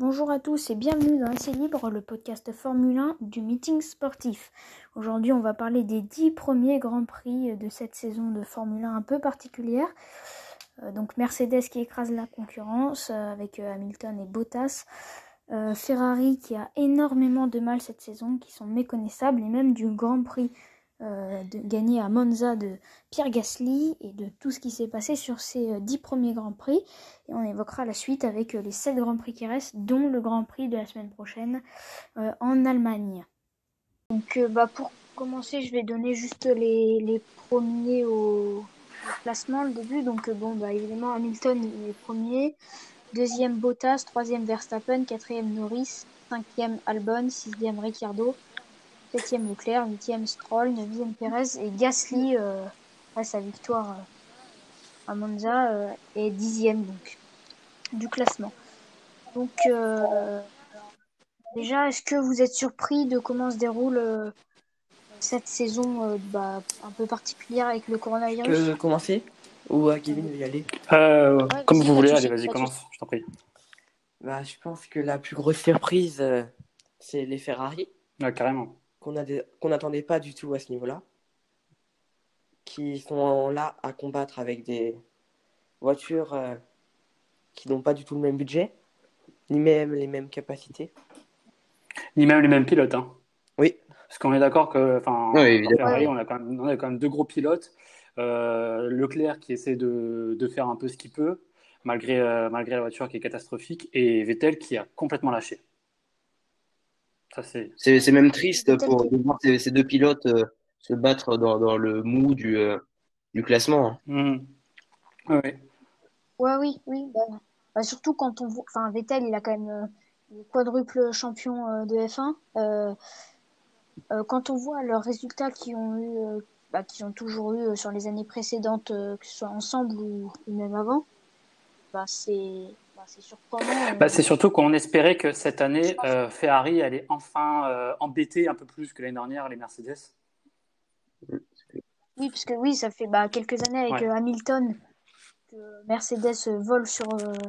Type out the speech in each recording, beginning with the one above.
Bonjour à tous et bienvenue dans Essai Libre, le podcast Formule 1 du meeting sportif. Aujourd'hui, on va parler des 10 premiers Grands Prix de cette saison de Formule 1 un peu particulière. Euh, donc Mercedes qui écrase la concurrence euh, avec euh, Hamilton et Bottas. Ferrari qui a énormément de mal cette saison, qui sont méconnaissables, et même du Grand Prix euh, de gagner à Monza de Pierre Gasly et de tout ce qui s'est passé sur ces euh, dix premiers Grands Prix. Et on évoquera la suite avec euh, les sept Grands Prix qui restent, dont le Grand Prix de la semaine prochaine en Allemagne. Donc bah, pour commencer, je vais donner juste les, les premiers au, classement, le début. Donc bon, bah, évidemment, Hamilton est premier. Deuxième Bottas, troisième Verstappen, quatrième Norris, cinquième Albon, sixième Ricciardo, 7e Leclerc, 8e Stroll, 9e Perez et Gasly euh, à sa victoire euh, à Monza euh, est 10e donc du classement. Donc déjà, est-ce que vous êtes surpris de comment se déroule cette saison bah, un peu particulière avec le coronavirus? Que commencer Ou à Kevin veut y aller? Comme vous voulez, allez, vas-y, commence, je t'en prie. Bah, je pense que la plus grosse surprise, c'est les Ferrari. Ouais, carrément qu'on n'attendait pas du tout à ce niveau-là, qui sont là à combattre avec des voitures euh, qui n'ont pas du tout le même budget, ni même les mêmes capacités. Ni même les mêmes pilotes. Hein. Oui. Parce qu'on est d'accord que, enfin, Ferrari, on a, quand même, on a quand même deux gros pilotes. Euh, Leclerc qui essaie de, de, faire un peu ce qu'il peut, malgré, euh, malgré la voiture qui est catastrophique, et Vettel qui a complètement lâché. C'est même triste pour de voir ces, deux pilotes euh, se battre dans, dans, le mou du, euh, du classement. Mmh. Ouais. ouais. oui, oui. Bah, bah, surtout quand on voit. Enfin, Vettel, il a quand même euh, le quadruple champion de F1. quand on voit leurs résultats qu'ils ont eu, bah, qu'ils ont toujours eu sur les années précédentes, que ce soit ensemble ou, ou même avant, bah, c'est bah, c'est surprenant. Bah, c'est surtout qu'on espérait que cette année, euh, Ferrari allait enfin euh, embêter un peu plus que l'année dernière les Mercedes. Oui, parce que oui, ça fait bah, quelques années avec euh, Hamilton que Mercedes vole sur,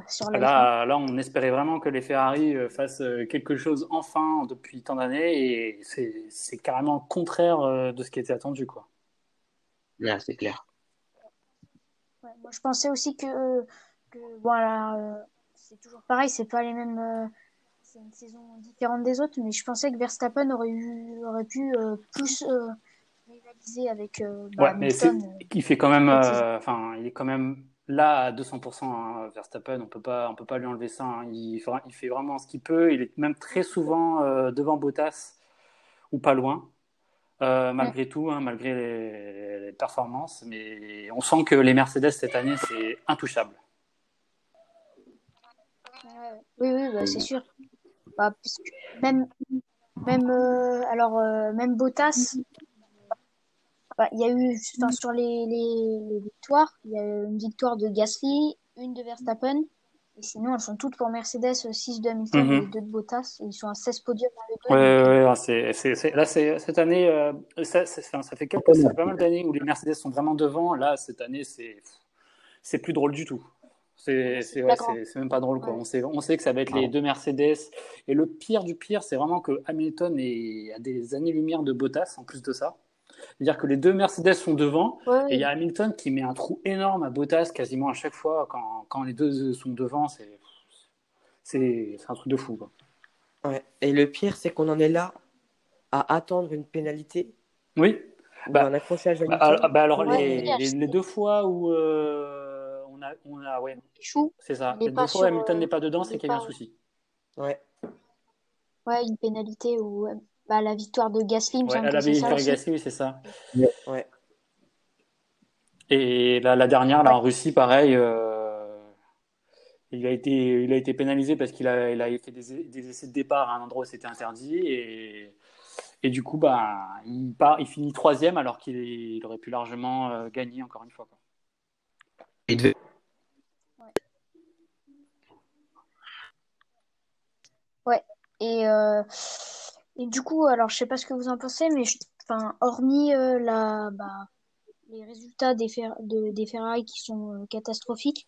sur la là, là, on espérait vraiment que les Ferrari fassent quelque chose enfin depuis tant d'années et c'est carrément le contraire de ce qui était attendu. Quoi. c'est clair. moi, je pensais aussi que, que voilà, c'est toujours pareil, c'est pas les mêmes. Euh, c'est une saison différente des autres, mais je pensais que Verstappen aurait, eu, aurait pu euh, plus euh, rivaliser avec. Bah, ouais, mais il fait quand même. Enfin, il est quand même là à 200%. Hein, Verstappen, on peut pas, on peut pas lui enlever ça. Hein. Il, il, fait vraiment ce qu'il peut. Il est même très souvent devant Bottas ou pas loin. malgré tout, hein, malgré les, performances. Mais on sent que les Mercedes cette année, c'est intouchable. Oui, oui, bah, c'est sûr. Bah, même, même, euh, alors, euh, même Bottas, bah, il y a eu, enfin, sur les, les, victoires, il y a eu une victoire de Gasly, une de Verstappen. Et sinon, elles sont toutes pour Mercedes, 6 de Hamilton mhm. et 2 de Bottas. Et ils sont à 16 podiums les. Ouais, ouais, c'est, c'est, là, c'est, cette année, euh, ça, ça, fait quelques, ça fait pas mal d'années où les Mercedes sont vraiment devant. Là, cette année, c'est, c'est plus drôle du tout. C'est ouais, même pas drôle. Quoi. On, sait, on sait que ça va être les deux Mercedes. Et le pire du pire, c'est vraiment que Hamilton est à des années-lumière de Bottas en plus de ça. C'est-à-dire que les deux Mercedes sont devant et il y a Hamilton qui met un trou énorme à Bottas quasiment à chaque fois quand, quand les deux sont devant. C'est un truc de fou. Quoi. Ouais. Et le pire, c'est qu'on en est là à attendre une pénalité. Oui. Bah, un accrochage bah, bah, alors, les, les, deux fois où. Euh, on a, ouais. C'est ça. Et deux fois, Hamilton n'est pas dedans, c'est qu'il y a un souci. Ouais. Ouais, une pénalité ou bah, la victoire de Gasly. Ouais, la victoire de Gasly, c'est ça. Ouais. Et la, la dernière, là, en Russie, pareil. Euh, il, a été, il a été pénalisé parce qu'il a, il a fait des, des, essais de départ à un endroit où c'était interdit. Et, et du coup, bah, il, part, il finit troisième alors qu'il aurait pu largement euh, gagner encore une fois. Quoi. Il devait Ouais. Et, euh, et du coup, alors je sais pas ce que vous en pensez, mais enfin, hormis euh, la, bah, les résultats des, fer de, des Ferrari qui sont euh, catastrophiques,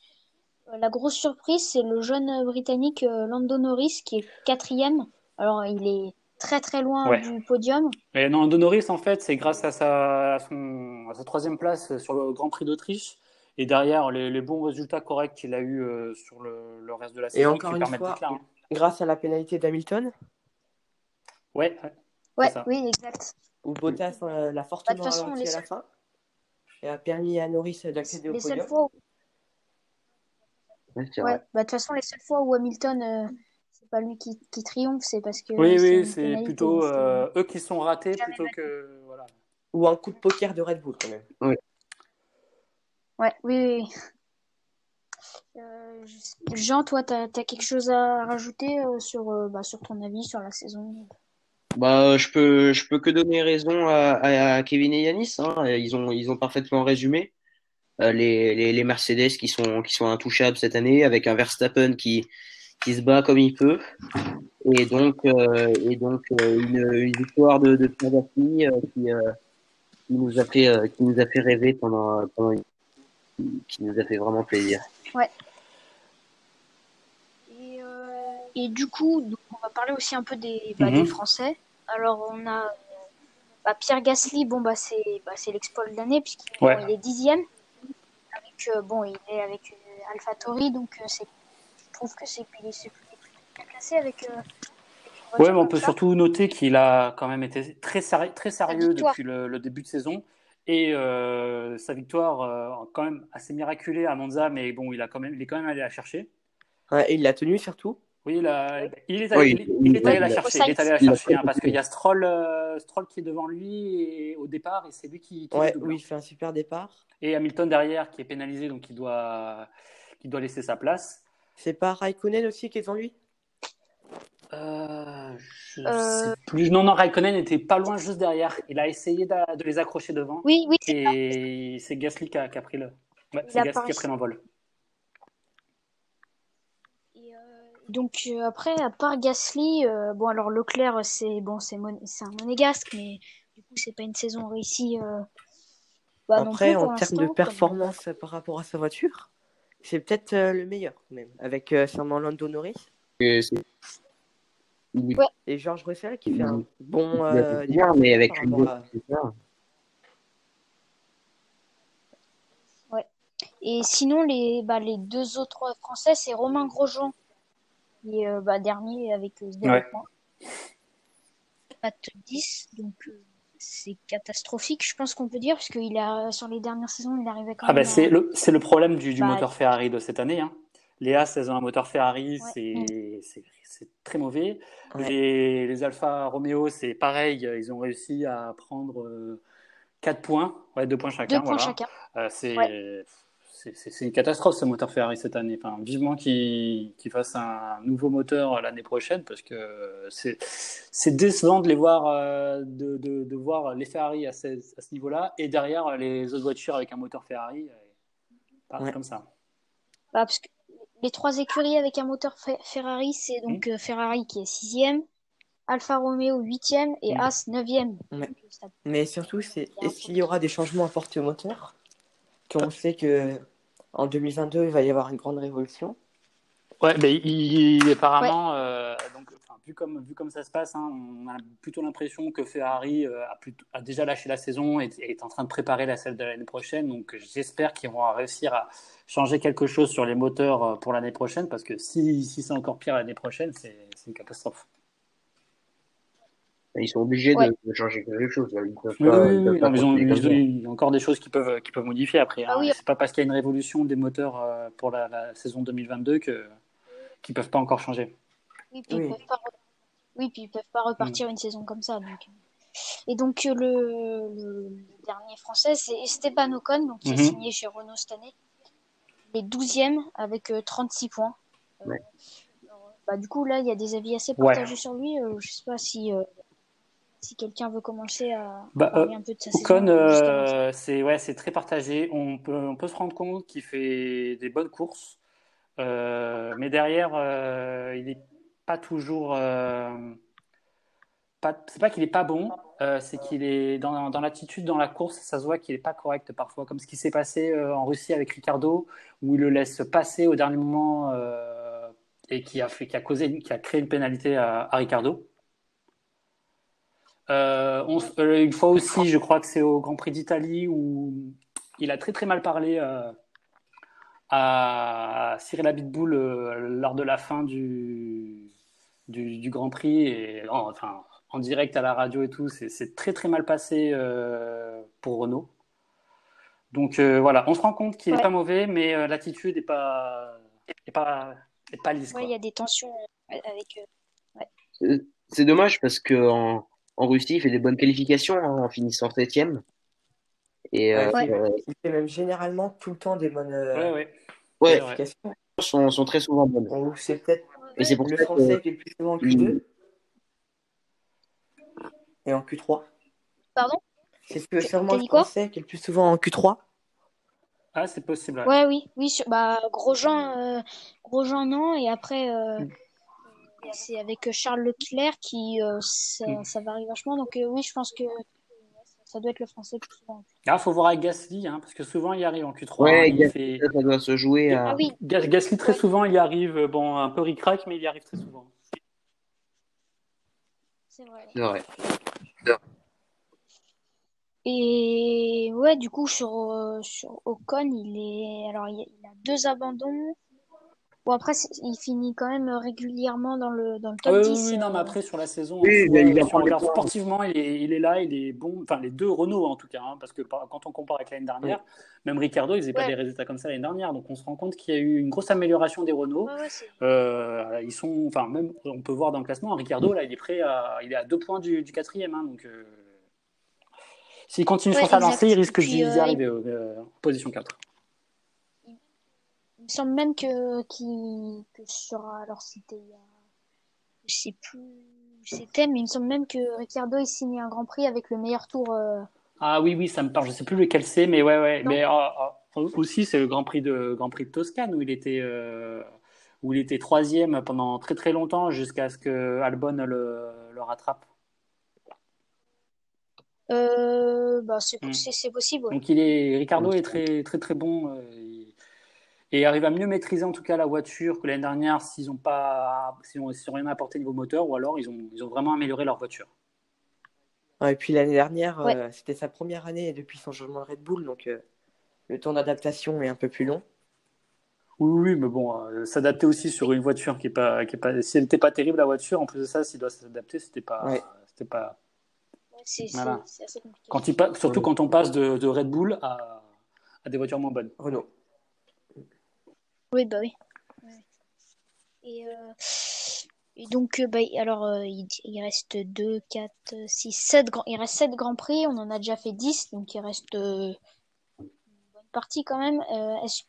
la grosse surprise, c'est le jeune britannique Lando Norris qui est quatrième. Alors, il est très très loin du podium. Et non, Lando Norris, en fait, c'est grâce à sa, son, à sa troisième place sur le Grand Prix d'Autriche et derrière les, bons résultats corrects qu'il a eu sur le, reste de la saison. Et encore une fois, hein. Grâce à la pénalité d'Hamilton. Ouais, ouais, oui, exact. Où Bottas euh, l'a fortement bah, ralenti à la fin et a permis à Norris d'accéder au podium. Fois Ouais, bah, de toute façon, les seules fois où Hamilton, euh, c'est pas lui qui, qui triomphe, c'est parce que. Oui, oui, c'est plutôt euh, eux qui sont ratés plutôt que. Voilà. Ou un coup de poker de Red Bull, quand même. Oui. Ouais, oui, oui. Jean, toi, tu as, quelque chose à rajouter sur, bah, sur ton avis sur la saison? Bah, je peux, je peux que donner raison à, Kevin et Yanis. Hein. Ils ont, ils ont parfaitement résumé euh, les, les, Mercedes qui sont, qui sont intouchables cette année, avec un Verstappen qui, qui se bat comme il peut, et donc, euh, et donc euh, une, une, victoire de, de euh, qui, euh, qui nous a fait, qui nous a fait rêver pendant, pendant, qui nous a fait vraiment plaisir. Ouais. Et du coup, donc on va parler aussi un peu des, bah, des mhm. Français. Alors, on a bah, Pierre Gasly, bon, bah, c'est bah, l'exploit de l'année, puisqu'il est dixième. Avec, euh, bon, il est avec euh, AlphaTauri, donc euh, je trouve que c'est plus bien classé avec. Ouais, mais on peut surtout noter qu'il a quand même été très, très sérieux depuis le, début de saison. Et sa victoire, quand même assez miraculée à Monza, mais bon, il, a quand même, il est quand même allé la chercher. Ouais, et il l'a tenu surtout? Oui, il, est allé, il, est allé la chercher, il est allé la chercher hein, parce qu'il y a Stroll, euh, Stroll qui est devant lui et, au départ et c'est lui qui, qui ouais, oui, il fait un super départ. Et Hamilton derrière qui est pénalisé donc il doit, qui doit laisser sa place. C'est pas Raikkonen aussi qui est devant lui? Euh, je euh... sais plus. Non, non, Raikkonen était pas loin juste derrière. Il a essayé de, de les accrocher devant. Oui, oui. Et c'est Gasly qui a, qui a, pris le. Ouais, c'est Gasly qui a pris l'envol. Donc euh, après, à part Gasly, euh, bon alors Leclerc c'est bon c'est un monégasque, mais du coup c'est pas une saison réussie. Euh, bah, après, en termes de performance par rapport à sa voiture, c'est peut-être le meilleur même, avec sûrement Lando Norris. Et, ouais. et George Russell qui fait un bon. bien, mais avec une à... Ouais. Et sinon les bah, les deux autres Français, c'est Romain Grosjean qui est euh, bah, dernier avec 0 euh, points. Pas 10, donc euh, c'est catastrophique, je pense qu'on peut dire, parce qu'il a sur les dernières saisons, il arrivait quand ah bah, même. Bah c'est le c'est le problème du, du bah, moteur Ferrari de cette année. Hein. Les As, elles ont un moteur Ferrari, c'est c'est très mauvais. Les, les Alfa Romeo, c'est pareil, ils ont réussi à prendre 4 points, ouais, 2 points chacun. 2 points chacun. c'est c'est une catastrophe ce moteur Ferrari cette année. Enfin, vivement qu'ils fassent un nouveau moteur l'année prochaine parce que c'est décevant de les voir, euh, de, de, de, voir les Ferrari à ce, à ce niveau-là et derrière les autres voitures avec un moteur Ferrari, euh, comme ça. Bah, parce que les trois écuries avec un moteur Ferrari, c'est donc mmh. euh, Ferrari qui est sixième, Alfa Romeo huitième et mmh. As neuvième. Mais surtout, c'est est-ce qu'il y aura des changements apportés au moteur on sait que en 2022, il va y avoir une grande révolution. Ouais, mais il, apparemment, euh, vu, comme, vu comme ça se passe, hein, on a plutôt l'impression que Ferrari euh, a, a, déjà lâché la saison et, est en train de préparer la celle de l'année prochaine. Donc j'espère qu'ils vont réussir à changer quelque chose sur les moteurs euh, pour l'année prochaine, parce que si, si c'est encore pire l'année prochaine, c'est une catastrophe. Ils sont obligés de, changer quelque chose. Ils peuvent pas, a encore des choses qui peuvent, qui peuvent modifier après. Ah, hein. C'est pas parce qu'il y a une révolution des moteurs euh, pour la, saison 2022 que qu'ils peuvent pas encore changer. Oui, puis, Ils, peuvent pas... oui puis ils peuvent pas repartir mm. une saison comme ça. Donc. Et donc euh, le, dernier français, c'est Esteban Ocon, donc, qui a mm-hmm. signé chez Renault cette année. Il est 12e avec 36 euh, points. bah, du coup, là, il y a des avis assez partagés sur lui. je sais pas si si quelqu'un veut commencer à bah, parler euh, un peu de sa Ocon, euh, c'est ouais, c'est très partagé. On peut, on peut se rendre compte qu'il fait des bonnes courses, euh, mais derrière, il n'est pas toujours c'est pas qu'il est pas bon, euh, c'est qu'il est dans, dans l'attitude dans la course, ça se voit qu'il est pas correct parfois, comme ce qui s'est passé euh, en Russie avec Ricardo, où il le laisse passer au dernier moment euh, et qui a fait, qui a causé, qui a créé une pénalité à, à Ricardo. Une fois aussi, je crois que c'est au Grand Prix d'Italie où il a très très mal parlé à Cyril Abitboul lors de la fin du, du, du Grand Prix et enfin en direct à la radio et tout, c'est très très mal passé euh, pour Renault. Donc euh, voilà, on se rend compte qu'il n'est pas mauvais, mais euh, l'attitude n'est pas, est pas, est pas lisse. il y a des tensions avec. C'est dommage parce qu'en en, Russie, il fait des bonnes qualifications hein, en finissant 7 Et il fait même généralement tout le temps des bonnes qualifications. Sont, sont très souvent bonnes. C'est peut-être le français qui est le plus souvent Q2 et en Q3. Pardon? C'est sûrement le français qui est le plus souvent en Q3. Ah, c'est possible. Ouais, oui, oui. Bah, Grosjean, euh, Grosjean non, et après, euh, c'est avec Charles Leclerc qui euh, mm. ça, varie vachement. Donc oui, je pense que ça doit être le français plus souvent. Ah, faut voir avec Gasly, hein, parce que souvent il arrive en Q3. Ouais, il fait... ça doit se jouer. À... Ah, oui. Gasly très souvent il arrive, bon, un peu ric-rac, mais il y arrive très souvent. C'est vrai. C'est vrai. Et ouais, du coup, sur, euh, sur Ocon, il est. Alors, il a deux abandons. Bon, après, il finit quand même régulièrement dans le, dans le top oui, 10. Oui, non, mais euh. après, sur la saison, oui, il si on regarde sportivement, il est, il est, là, il est bon. Enfin, les deux Renault, en tout cas, hein, parce que quand on compare avec l'année dernière, même Ricardo, il faisait pas des résultats comme ça l'année dernière. Donc, on se rend compte qu'il y a eu une grosse amélioration des Renault. euh, ils sont, enfin, même, on peut voir dans le classement, Ricardo, là, il est prêt à, il est à deux points du, du quatrième. Hein, donc, euh, s'il continue sur sa lancée, il risque d'y euh, arriver en position 4. Il me semble même que, qui, que sera, alors c'était, je sais plus c'était, mais il me semble même que Ricciardo il signe un Grand Prix avec le meilleur tour. Euh. Ah oui, oui, ça me parle. Je sais plus lequel c'est, mais ouais, ouais. Mais ah, ah, aussi, c'est le Grand Prix de Grand Prix de Toscane où il était euh, où il était troisième pendant très très longtemps jusqu'à ce que Albon le, le rattrape. Euh, bah, c'est hmm. possible. Donc il est Ricardo est très très très bon et arrive à mieux maîtriser en tout cas la voiture que l'année dernière s'ils n'ont pas s'ils ont, rien apporté niveau moteur ou alors ils ont, ils ont vraiment amélioré leur voiture. et puis l'année dernière, euh, c'était sa première année depuis son changement de Red Bull, donc euh, le temps d'adaptation est un peu plus long. Oui, oui, mais bon, euh, s'adapter aussi sur une voiture qui est pas, qui est pas, si elle n'était pas terrible la voiture, en plus de ça, s'il doit s'adapter, c'était pas, c'était pas. c'est assez compliqué. Quand il surtout quand on passe de, de Red Bull à, à des voitures moins bonnes. Renault. Oui, bah oui. Et, euh, et donc, euh, bah, alors, euh, il, il, reste 2, 4, 6, 7 grands, il reste 7 grands prix. On en a déjà fait 10, donc il reste une bonne partie quand même. est-ce,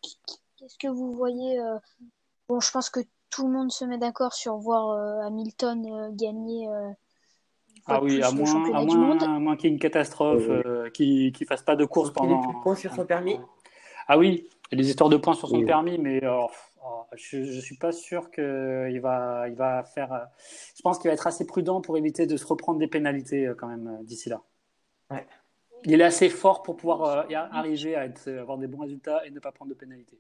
qu'est-ce que vous voyez Bon, je pense que tout le monde se met d'accord sur voir Hamilton gagner. ah oui, à moins, à moins, à moins qu'il y ait une catastrophe, qu'il ne fasse pas de course pendant. Il sur son permis? Ah oui, il y a des histoires de points sur son permis, mais oh, je ne suis pas sûr qu'il va, il va faire. je pense qu'il va être assez prudent pour éviter de se reprendre des pénalités euh, quand même euh, d'ici là. Il est assez fort pour pouvoir euh, arriver à être, avoir des bons résultats et ne pas prendre de pénalités.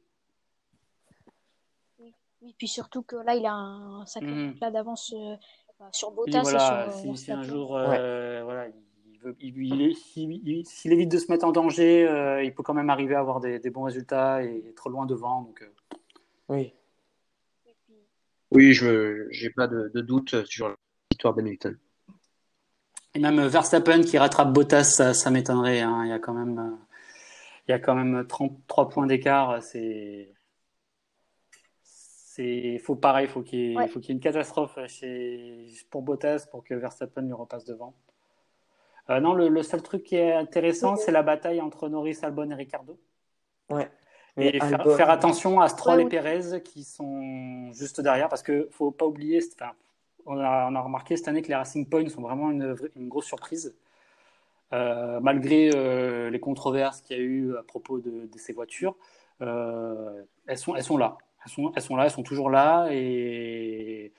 Oui, puis surtout que là, il a un sacré mmh. d'avance sur Bottas. voilà, si, un jour, voilà, s'il évite de se mettre en danger, euh, il peut quand même arriver à avoir des, bons résultats et être loin devant. Donc, euh. Oui. Oui, je n'ai pas de, doute sur l'histoire d'Hamilton. Et même Verstappen qui rattrape Bottas, ça, m'étonnerait. Hein. Il y a quand même, il y a quand même 33 points d'écart. C'est, c'est, faut pareil, faut qu'il y, ait, faut qu'il y ait une catastrophe chez, pour Bottas pour que Verstappen lui repasse devant. Euh, non, le, seul truc qui est intéressant, c'est la bataille entre Norris, Albon et Ricardo. Ouais. Et faire, attention à Stroll et Perez qui sont juste derrière parce qu'il ne faut pas oublier, on, a, on, a, remarqué cette année que les Racing Points sont vraiment une, une grosse surprise. Euh, malgré euh, les controverses qu'il y a eu à propos de, ces voitures, elles, sont, elles sont là. Elles sont, elles sont là, elles sont toujours là et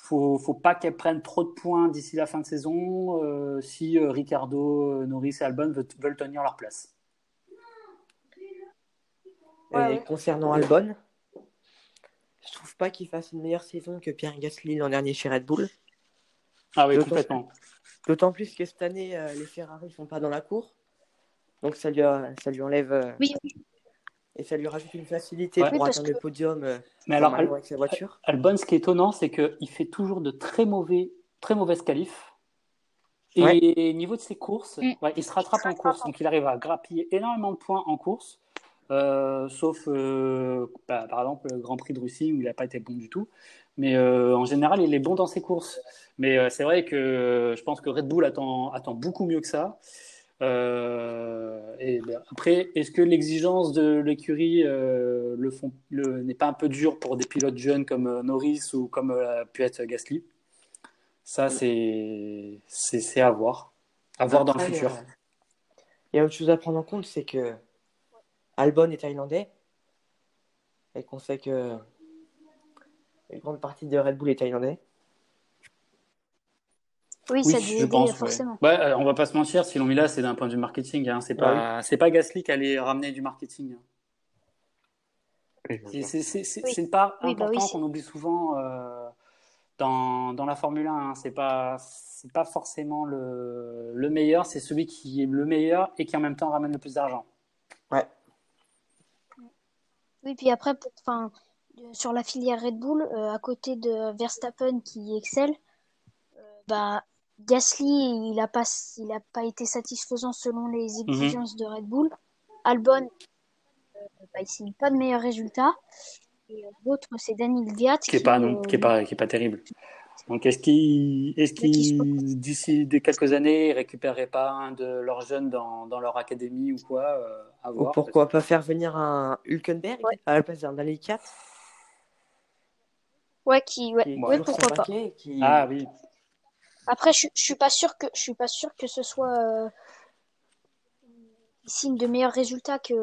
faut, faut pas qu'elle prenne trop de points d'ici la fin de saison euh, si euh, Ricardo, Norris et Albon veulent, tenir leur place. et concernant Albon, je trouve pas qu'il fasse une meilleure saison que Pierre Gasly l'an dernier chez Red Bull. Ah oui, complètement. D'autant plus que cette année, les Ferrari sont pas dans la cour. Donc ça lui, ça lui enlève. Oui, et ça lui rajoute une facilité pour atteindre le podium euh, Mais alors, avec sa voiture. Albon, ce qui est étonnant, c'est qu'il fait toujours de très, mauvais, très mauvaises qualifs. Et au niveau de ses courses, mm. il se rattrape en course, donc il arrive à grappiller énormément de points en course, euh, sauf euh, bah, par exemple le Grand Prix de Russie où il n'a pas été bon du tout. Mais en général, il est bon dans ses courses. Mais c'est vrai que je pense que Red Bull attend, attend beaucoup mieux que ça. Euh, et ben, après, est-ce que l'exigence de l'écurie euh, le font, le, n'est pas un peu dur pour des pilotes jeunes comme euh, Norris ou comme a pu être Gasly? Ça, c'est, c'est, c'est à voir. À voir dans le futur. Il y a autre chose à prendre en compte, c'est que Albon est thaïlandais et qu'on sait que une grande partie de Red Bull est thaïlandais. Oui, ça je pense, forcément. Ouais. Euh, on va pas se mentir, si l'on mis là, c'est d'un point de vue marketing. Hein. C'est pas, c'est pas Gasly qui allait ramener du marketing. C'est une part bah importante qu'on oublie souvent euh, dans, dans, la Formule 1. Hein. C'est pas, c'est pas forcément le, le meilleur, c'est celui qui est le meilleur et qui en même temps ramène le plus d'argent. Ouais. Oui, puis après, enfin, sur la filière Red Bull, euh, à côté de Verstappen qui excelle, bah, Gasly, il n'a pas, il a pas été satisfaisant selon les mhm. exigences de Red Bull. Albon, euh, bah, il signe pas de meilleurs résultats. Et euh, l'autre, c'est Daniel Viat. Qui n'est pas, euh, qui est pas, qui est pas terrible. Donc, est-ce qu'il, est-ce qu'il, d'ici quelques années, récupérerait pas un de leurs jeunes dans, dans leur académie ou quoi à voir, Ou pourquoi pas faire venir un Hülkenberg à la place d'un Daniel 4 Ouais, qui, ouais, pourquoi pas. Ah oui. Après, je, je suis pas sûr que je suis pas sûr que ce soit euh, signe de meilleurs résultats que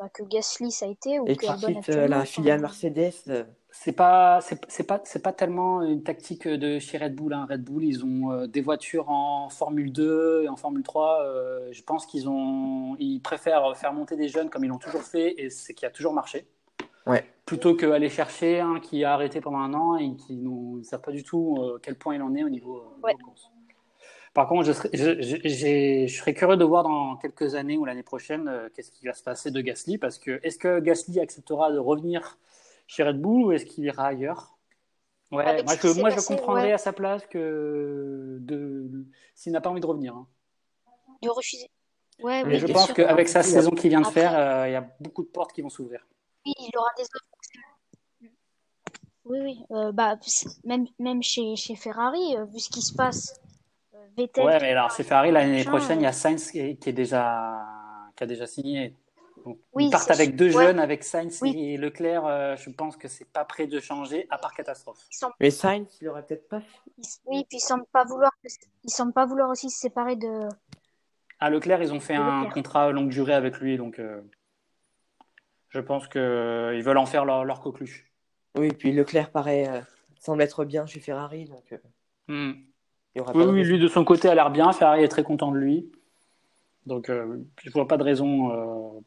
bah, que Gasly ça a été ou et que quitte euh, la filiale Mercedes. Euh. C'est pas c'est pas c'est pas tellement une tactique de chez Red Bull. Hein. Red Bull, ils ont des voitures en Formule 2 et en Formule 3. je pense qu'ils ont ils préfèrent faire monter des jeunes comme ils l'ont toujours fait et c'est qui a toujours marché. Ouais. Plutôt qu'aller chercher un qui a arrêté pendant un an et qui ne sait pas du tout euh, quel point il en est au niveau, euh, course. Par contre, je serais, je, serais, curieux de voir dans quelques années ou l'année prochaine euh, qu'est-ce qui va se passer de Gasly. Parce que est-ce que Gasly acceptera de revenir chez Red Bull ou est-ce qu'il ira ailleurs? Ouais, moi, je, moi je comprendrais à sa place que de, s'il n'a pas envie de revenir. Hein. De refuser. Ouais, Mais je pense qu'avec sa saison qu'il vient de faire, il y a beaucoup de portes qui vont s'ouvrir. Oui, il aura des offres. Oui, oui. Euh, bah, même, même chez, chez Ferrari, euh, vu ce qui se passe, euh, Vettel. Ouais, mais alors chez Ferrari, l'année prochaine, il y a Sainz qui est, déjà, qui a déjà signé. ils partent avec deux jeunes, avec Sainz et Leclerc. je pense que c'est pas prêt de changer, à part catastrophe. Mais Sainz, il aurait peut-être pas. Oui, puis il semble pas vouloir. Il semble pas vouloir aussi se séparer de. À Leclerc, ils ont fait un contrat longue durée avec lui, donc. Je pense qu'ils euh, veulent en faire leur, leur, coqueluche. Oui, puis Leclerc paraît euh, semble être bien chez Ferrari. Donc, euh, hmm. oui, lui de son côté a l'air bien. Ferrari est très content de lui. Donc je ne vois pas de raison.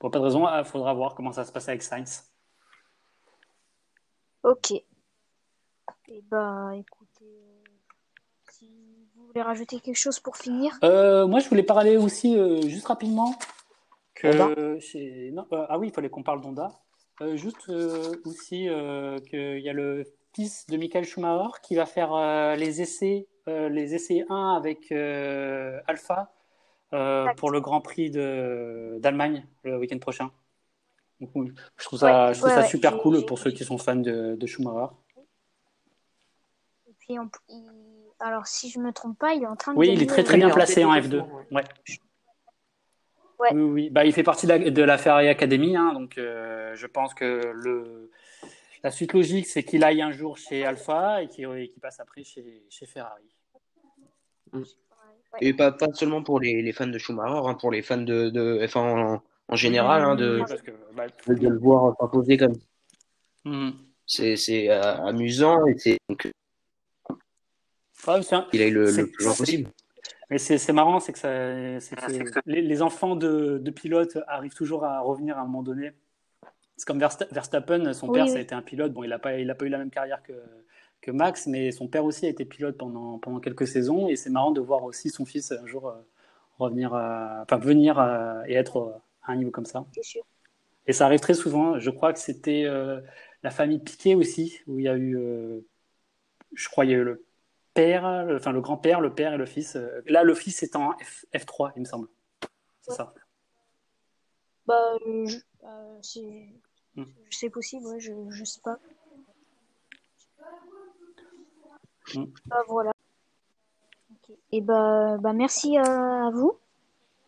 vois pas de raison. Il faudra voir comment ça se passe avec Sainz. Ok. Et eh bah ben, écoutez, si vous voulez rajouter quelque chose pour finir. moi je voulais parler aussi juste rapidement euh, ah oui, il fallait qu'on parle d'Honda. Euh, juste euh, aussi qu'il y a le fils de Michael Schumacher qui va faire les essais, les essais 1 avec Alpha pour le Grand Prix d'Allemagne le week-end prochain. je trouve ça, je trouve ça super cool pour ceux qui sont fans de, de Schumacher. Et puis, alors, si je me trompe pas, il est en train de. Oui, il est très très bien placé en F2. Ouais. Oui, oui. Bah, il fait partie de la, Ferrari Academy, hein, donc euh, je pense que le, la suite logique, c'est qu'il aille un jour chez Alpha et qu'il passe après chez, chez Ferrari. Mm. Et pas, pas seulement pour les, les fans de Schumacher, hein, pour les fans de, de F1 en, général, hein, de, bah, de, le voir s'imposer comme mm. C'est euh, amusant et c'est il a eu le, plus loin possible. Mais c'est marrant, c'est que, ça, les, enfants de, de, pilotes arrivent toujours à revenir à un moment donné. C'est comme Verstappen, son père, ça a été un pilote. Bon, il n'a pas, il a pas eu la même carrière que, que Max, mais son père aussi a été pilote pendant, pendant quelques saisons. Et c'est marrant de voir aussi son fils un jour euh, revenir, enfin venir et être à un niveau comme ça. Et ça arrive très souvent. Je crois que c'était euh, la famille Piquet aussi, où il y a eu, euh, je crois, il y a eu le père, enfin le grand-père, le père et le fils. Euh, là, le fils est en F, 3 il me semble. C'est ça. Bah, hmm. c'est possible, ouais, je, je sais pas. Hmm. Bah, voilà. Et bah, bah merci à, vous.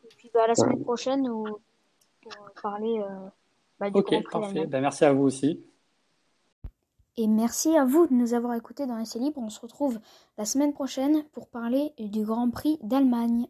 Et puis bah, à la semaine prochaine pour parler bah, du Ok, parfait. Bah, merci à vous aussi. Et merci à vous de nous avoir écoutés dans l'essai libre. On se retrouve la semaine prochaine pour parler du Grand Prix d'Allemagne.